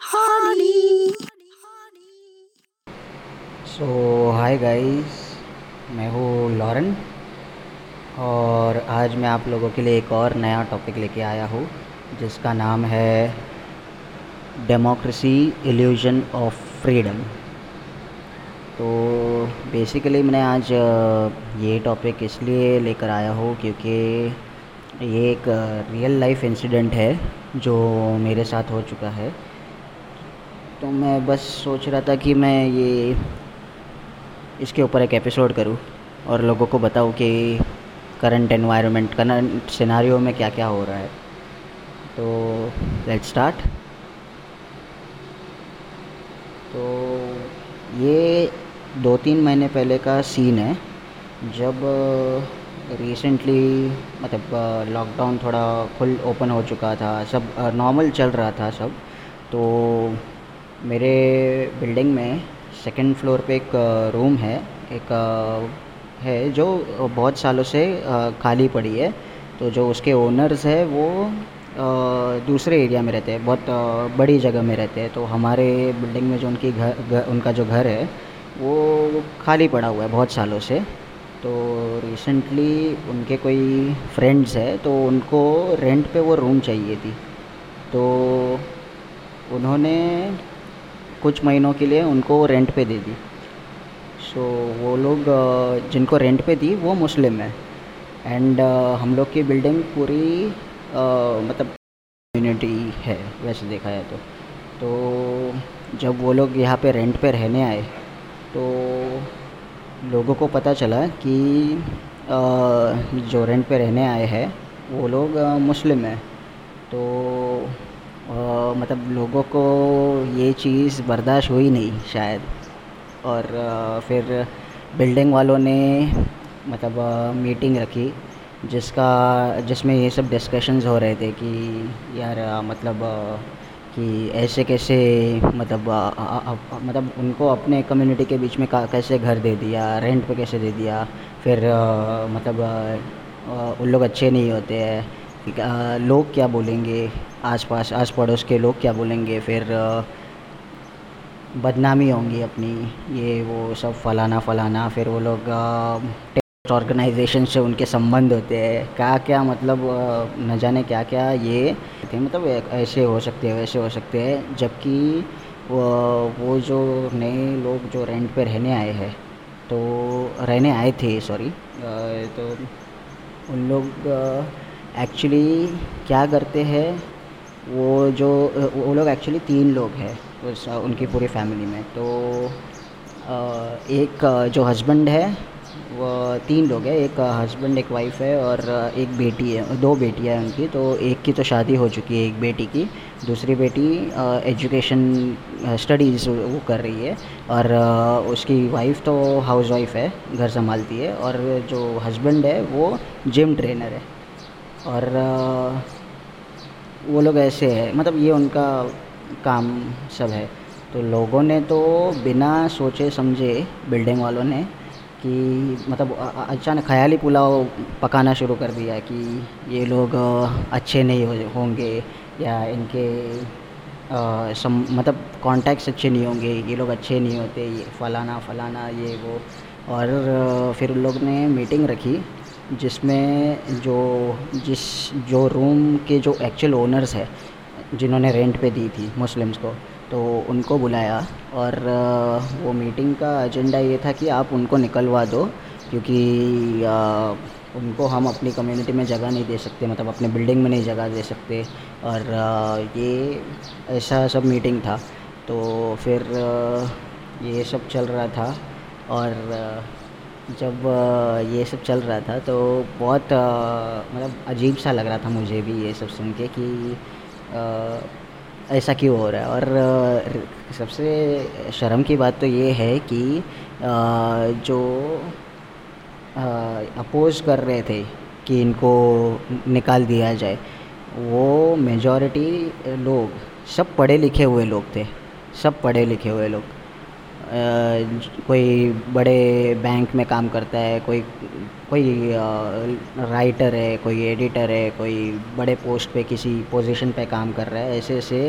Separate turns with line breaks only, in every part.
Hardy.
सो hi guys मैं हूँ Lauren और आज मैं आप लोगों के लिए एक और नया टॉपिक लेके आया हूँ, जिसका नाम है डेमोक्रेसी इल्यूजन ऑफ़ फ्रीडम तो बेसिकली मैंने आज ये टॉपिक इसलिए लेकर आया हूँ क्योंकि ये एक रियल लाइफ इंसिडेंट है। जो मेरे साथ हो चुका है। तो मैं बस सोच रहा था कि मैं ये इसके ऊपर एक एपिसोड करूँ और लोगों को बताऊँ कि करंट एनवायरनमेंट करंट सिनारियो में क्या क्या हो रहा है। तो लेट स्टार्ट तो ये दो तीन महीने पहले का सीन है, जब रिसेंटली मतलब लॉकडाउन थोड़ा फुल ओपन हो चुका था, सब नॉर्मल चल रहा था सब। तो मेरे बिल्डिंग में सेकंड फ्लोर पे एक रूम है, एक है जो बहुत सालों से खाली पड़ी है। तो जो उसके ओनर्स है वो दूसरे एरिया में रहते हैं, बहुत बड़ी जगह में रहते हैं। तो हमारे बिल्डिंग में जो उनकी घर उनका जो घर है, वो खाली पड़ा हुआ है बहुत सालों से। तो रिसेंटली उनके कोई फ्रेंड्स है तो उनको रेंट पे वो रूम चाहिए थी। तो उन्होंने कुछ महीनों के लिए उनको रेंट पे दे दी। सो so, वो लोग जिनको रेंट पे दी वो मुस्लिम है। एंड हम लोग की बिल्डिंग पूरी अ, मतलब कम्युनिटी है वैसे देखा जाए तो। तो जब वो लोग यहाँ पे रेंट पे रहने आए तो लोगों को पता चला कि जो रेंट पे रहने आए हैं, वो लोग मुस्लिम हैं। तो मतलब लोगों को ये चीज़ बर्दाश्त हुई नहीं शायद। और फिर बिल्डिंग वालों ने मतलब मीटिंग रखी, जिसका, जिसमें ये सब डिस्कशंस हो रहे थे कि, यार मतलब कि ऐसे कैसे मतलब मतलब उनको अपने कम्युनिटी के बीच में कैसे घर दे दिया रेंट पे कैसे दे दिया, फिर मतलब उन लोग अच्छे नहीं होते हैं लोग क्या बोलेंगे, आसपास आस पड़ोस के लोग क्या बोलेंगे, फिर बदनामी होंगी अपनी, ये वो सब फलाना फलाना फिर वो लोग ऑर्गेनाइजेशन से उनके संबंध होते हैं। क्या क्या मतलब न जाने क्या क्या ये थे? मतलब ऐसे हो सकते हैं, वैसे हो सकते हैं। जबकि वो वो जो नए लोग जो रेंट पे रहने आए हैं तो रहने आए थे सॉरी तो उन लोग एक्चुअली क्या करते हैं, वो जो वो लोग एक्चुअली तीन लोग हैं उस, उनकी पूरी फैमिली में। तो एक जो हस्बैंड है वो तीन लोग हैं, एक हस्बैंड एक वाइफ है और एक बेटी है, दो बेटियाँ हैं उनकी तो एक की तो शादी हो चुकी है एक बेटी की, दूसरी बेटी एजुकेशन स्टडीज़ वो कर रही है और उसकी वाइफ तो हाउस वाइफ है, घर संभालती है और जो हस्बैंड है वो जिम ट्रेनर है और वो लोग ऐसे है मतलब ये उनका काम सब है। तो लोगों ने तो बिना सोचे समझे बिल्डिंग वालों ने कि मतलब अचानक ख्याली पुलाव पकाना शुरू कर दिया कि ये लोग अच्छे नहीं होंगे या इनके सम मतलब कॉन्टैक्ट्स अच्छे नहीं होंगे, ये लोग अच्छे नहीं होते, ये फलाना फलाना, ये, वो। और फिर उन लोग ने मीटिंग रखी, जिसमें जो, जिस, जो रूम के जो एक्चुअल ओनर्स है, जिन्होंने रेंट पे दी थी मुस्लिम्स को तो उनको बुलाया और वो मीटिंग का एजेंडा ये था कि आप उनको निकलवा दो क्योंकि उनको हम अपनी कम्युनिटी में जगह नहीं दे सकते मतलब अपने बिल्डिंग में नहीं जगह दे सकते और ये ऐसा सब मीटिंग था। तो फिर ये सब चल रहा था और जब ये सब चल रहा था तो बहुत मतलब अजीब सा लग रहा था मुझे भी ये सब सुन के कि ऐसा क्यों हो रहा है? और सबसे शर्म की बात तो ये है कि जो अपोज़ कर रहे थे कि इनको निकाल दिया जाए, वो मेजॉरिटी लोग, सब पढ़े लिखे हुए लोग थे, सब पढ़े लिखे हुए लोग। कोई बड़े बैंक में काम करता है, कोई कोई राइटर है, कोई एडिटर है, कोई बड़े पोस्ट पे किसी पोजीशन पे काम कर रहा है, ऐसे ऐसे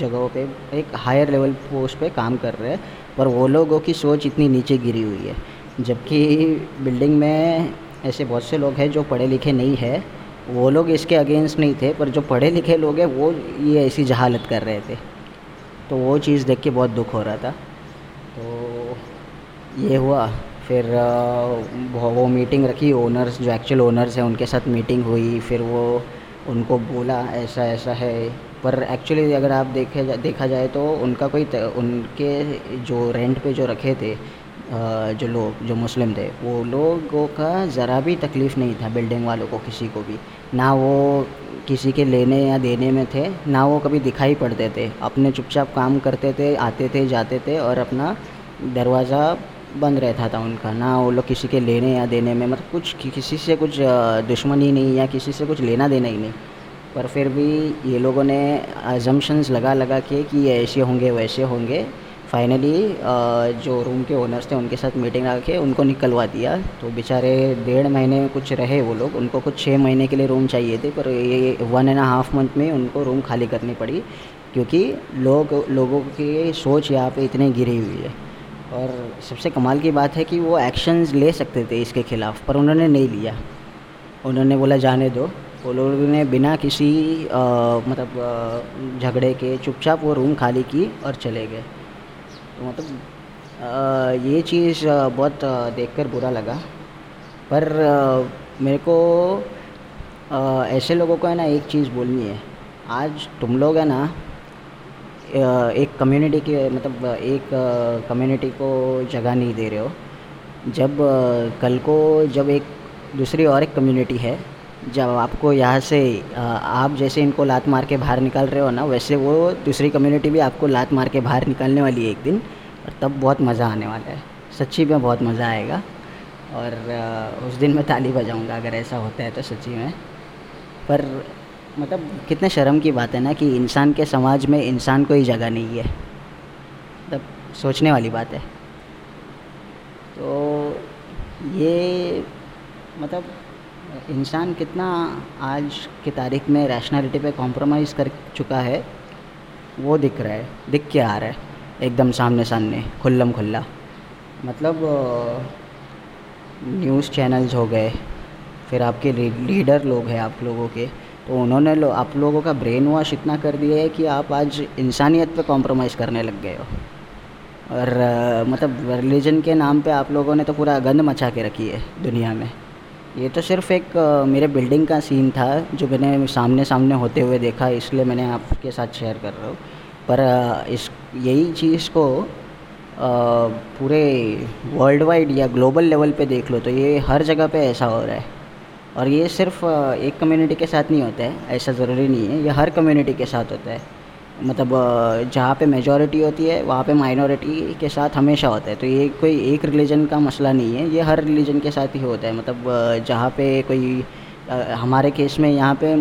जगहों पे एक हायर लेवल पोस्ट पे काम कर रहे हैं, पर वो लोगों की सोच इतनी नीचे गिरी हुई है। जबकि बिल्डिंग में ऐसे बहुत से लोग हैं जो पढ़े लिखे नहीं है, वो लोग इसके अगेंस्ट नहीं थे, पर जो पढ़े लिखे लोग हैं, वो ये ऐसी जहालत कर रहे थे। तो वो चीज़ देख के बहुत दुख हो रहा था। तो ये हुआ। फिर वो मीटिंग रखी। ओनर्स जो एक्चुअल ओनर्स हैं उनके साथ मीटिंग हुई। फिर वो उनको बोला ऐसा ऐसा है। पर एक्चुअली अगर आप देखे जा, देखा जाए तो उनका कोई उनके जो रेंट पे जो रखे थे जो लोग जो मुस्लिम थे वो लोगों का ज़रा भी तकलीफ़ नहीं था बिल्डिंग वालों को किसी को भी। ना वो किसी के लेने या देने में थे, ना वो कभी दिखाई पड़ते थे। अपने चुपचाप काम करते थे, आते थे, जाते थे और अपना दरवाज़ा बंद रहता था उनका। ना वो लोग किसी के लेने या देने में मतलब कुछ किसी से कुछ दुश्मनी नहीं या किसी से कुछ लेना देना ही नहीं। पर फिर भी ये लोगों ने अजम्पन्स लगा लगा के कि ये ऐसे होंगे, वैसे होंगे। फाइनली जो रूम के ओनर्स थे उनके साथ मीटिंग रखे उनको निकलवा दिया। तो बेचारे डेढ़ महीने कुछ रहे वो लोग। उनको कुछ छः महीने के लिए रूम चाहिए थे पर ये वन एंड हाफ़ मंथ में उनको रूम खाली करनी पड़ी क्योंकि लोग लोगों की सोच यहाँ पे इतनी गिरी हुई है। और सबसे कमाल की बात है कि वो एक्शंस ले सकते थे इसके ख़िलाफ़ पर उन्होंने नहीं लिया। उन्होंने बोला जाने दो। वो लोगों ने बिना किसी आ, मतलब झगड़े के चुपचाप वो रूम खाली की और चले गए। तो मतलब ये चीज़ बहुत देख कर बुरा लगा। पर मेरे को ऐसे लोगों को है ना, एक चीज़ बोलनी है। आज तुम लोग है ना एक कम्युनिटी के मतलब एक कम्युनिटी को जगह नहीं दे रहे हो। जब कल को जब एक दूसरी और एक कम्युनिटी है जब आपको यहाँ से आप जैसे इनको लात मार के बाहर निकाल रहे हो ना, वैसे वो दूसरी कम्युनिटी भी आपको लात मार के बाहर निकालने वाली है एक दिन, और तब बहुत मज़ा आने वाला है। सच्ची में बहुत मज़ा आएगा। और उस दिन मैं ताली बजाऊँगा, अगर ऐसा होता है तो सच्ची में। पर मतलब कितने शर्म की बात है ना कि इंसान के समाज में इंसान को ही जगह नहीं है। मतलब सोचने वाली बात है। तो ये मतलब इंसान कितना आज की तारीख में रैशनैलिटी पे कॉम्प्रोमाइज़ कर चुका है, वो दिख रहा है, दिख के आ रहा है, एकदम सामने सामने, खुल्लम खुल्ला। मतलब न्यूज़ चैनल्स हो गए, फिर आपके लीडर लोग हैं आप लोगों के तो उन्होंने लो, आप लोगों का ब्रेन वॉश इतना कर दिया है कि आप आज इंसानियत पे कॉम्प्रोमाइज़ करने लग गए हो। और मतलब रिलीजन के नाम पे आप लोगों ने तो पूरा गंद मचा के रखी है दुनिया में। ये तो सिर्फ़ एक मेरे बिल्डिंग का सीन था, जो मैंने सामने सामने होते हुए देखा, इसलिए मैंने आपके साथ शेयर कर रहा हूँ। पर इस, यही चीज़ को पूरे वर्ल्ड वाइड या ग्लोबल लेवल पे देख लो तो ये हर जगह पे ऐसा हो रहा है। और ये सिर्फ़ एक कम्युनिटी के साथ नहीं होता है, ऐसा ज़रूरी नहीं है, ये हर कम्युनिटी के साथ होता है। मतलब जहाँ पे मेजॉरिटी होती है, वहाँ पे माइनॉरिटी के साथ हमेशा होता है। तो ये कोई एक रिलीजन का मसला नहीं है, ये हर रिलीजन के साथ ही होता है। मतलब जहाँ पे कोई हमारे केस में यहाँ पे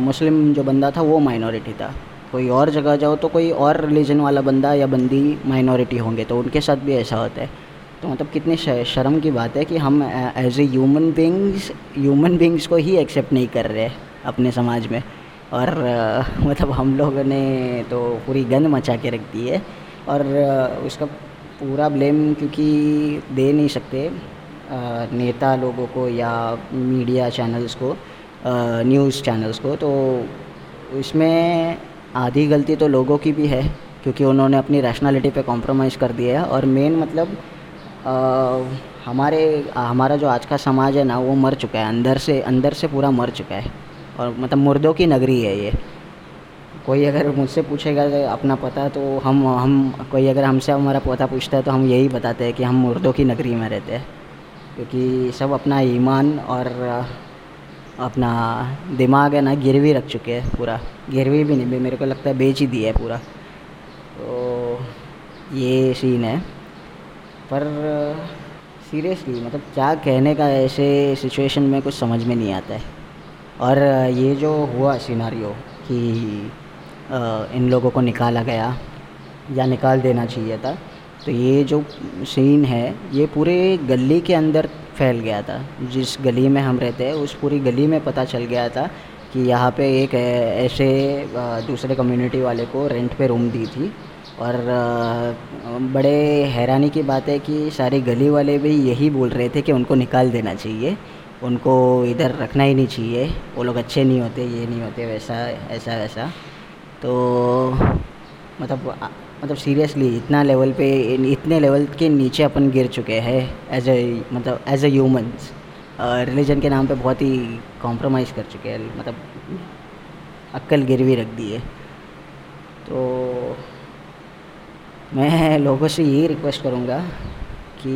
मुस्लिम जो बंदा था, वो माइनॉरिटी था। कोई और जगह जाओ तो कोई और रिलीजन वाला बंदा या बंदी माइनॉरिटी होंगे तो उनके साथ भी ऐसा होता है। तो मतलब कितनी शर्म की बात है कि हम as a human beings human beings को ही एक्सेप्ट नहीं कर रहे अपने समाज में। और मतलब हम लोगों ने तो पूरी गंद मचा के रख दी है और उसका पूरा ब्लेम क्योंकि दे नहीं सकते नेता लोगों को या मीडिया चैनल्स को न्यूज़ चैनल्स को तो इसमें आधी गलती तो लोगों की भी है क्योंकि उन्होंने अपनी रैशनैलिटी पे कॉम्प्रोमाइज़ कर दिया है और मेन मतलब आ, हमारे हमारा जो आज का समाज है ना वो मर चुका है अंदर से अंदर से पूरा मर चुका है। और मतलब मुर्दों की नगरी है ये। कोई अगर मुझसे पूछेगा अपना पता तो हम हम, कोई अगर हमसे हमारा पता पूछता है तो हम यही बताते हैं कि हम मुर्दों की नगरी में रहते हैं। क्योंकि सब अपना ईमान और अपना दिमाग है ना, गिरवी रख चुके हैं पूरा। गिरवी भी नहीं, मेरे को लगता है बेच ही दिया है पूरा। तो ये सीन है। पर सीरियसली मतलब क्या कहने का ऐसे सिचुएशन में कुछ समझ में नहीं आता है। और ये जो हुआ सिनारियो कि इन लोगों को निकाला गया या निकाल देना चाहिए था तो ये जो सीन है, ये पूरे गली के अंदर फैल गया था। जिस गली में हम रहते हैं, उस पूरी गली में पता चल गया था कि यहाँ पे एक ऐसे दूसरे कम्युनिटी वाले को रेंट पे रूम दी थी। और बड़े हैरानी की बात है कि सारे गली वाले भी यही बोल रहे थे कि उनको निकाल देना चाहिए। उनको इधर रखना ही नहीं चाहिए। वो लोग अच्छे नहीं होते, ये नहीं होते, वैसा, ऐसा, वैसा। तो मतलब मतलब सीरियसली इतना लेवल पे इतने लेवल के नीचे अपन गिर चुके हैं एज ए मतलब एज ए ह्यूमंस रिलीजन के नाम पे बहुत ही कॉम्प्रोमाइज़ कर चुके हैं मतलब अक्ल गिरवी रख दी है तो मैं लोगों से यही रिक्वेस्ट करूँगा कि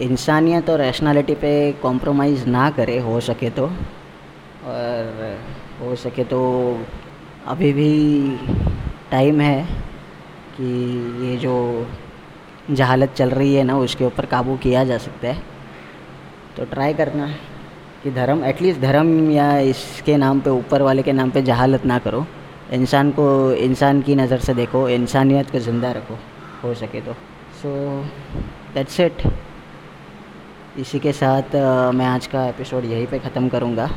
इंसानियत और रैशनैलिटी पे कॉम्प्रोमाइज़ ना करे, हो सके तो। और हो सके तो अभी भी टाइम है कि ये जो जहालत चल रही है ना, उसके ऊपर काबू किया जा सकता है। तो ट्राई करना कि धर्म एटलीस्ट धर्म या इसके नाम पे, ऊपर वाले के नाम पे जहालत ना करो। इंसान को, इंसान की नज़र से देखो, इंसानियत को ज़िंदा रखो, हो सके तो। सो दैट्स इट इसी के साथ मैं आज का एपिसोड यहीं पे ख़त्म करूँगा।